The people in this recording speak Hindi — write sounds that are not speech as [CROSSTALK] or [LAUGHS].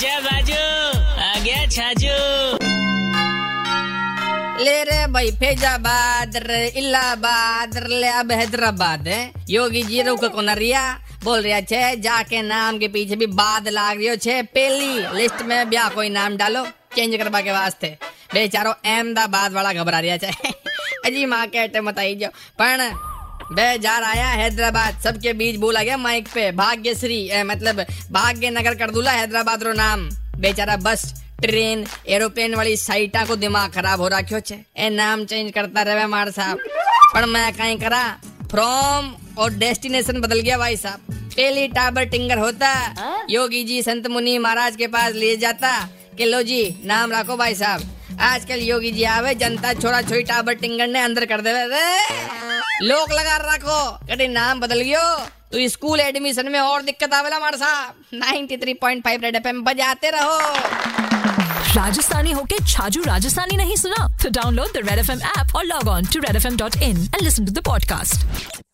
आजा बाजू आ गया छाजू। ले रे भाई, फैजाबाद रे, इलाहाबाद ले अब हैदराबाद, है। योगी जी, रुक को नरिया बोल रहा छे, जाके नाम के पीछे भी बाद लाग रही छे। पहली लिस्ट में ब्याह कोई नाम डालो चेंज करवा के वास्ते। बेचारो अहमदाबाद वाला घबरा रहा छे। [LAUGHS] अजी माँ के अटे मत आई जा रहा आया हैदराबाद। सबके बीच बोला गया माइक पे। भाग्यश्री मतलब भाग्य नगर कर दूला हैदराबाद रो नाम। बेचारा बस ट्रेन एरोप्लेन वाली साइटा को दिमाग खराब हो रखो छे। ए नाम चेंज करता रहे मार साहब। पर मैं कहीं करा? फ्रॉम और डेस्टिनेशन बदल गया भाई साहब। पहली टाबर टिंगर होता। योगी जी संत मुनि महाराज के पास ले जाता। कि लो जी नाम रखो भाई साहब। आजकल योगी जी आवे, जनता छोरा छोरी टाबर टिंगर ने अंदर कर देवे। रे लोग रखो, कटी नाम बदल गयो। तो स्कूल एडमिशन में और दिक्कत आवेला, मार साहब। 93.5 रेड एफएम बजाते रहो। राजस्थानी होके छाजू राजस्थानी नहीं सुना? तो download the Red F M app और log on to Red F M dot in and listen to the podcast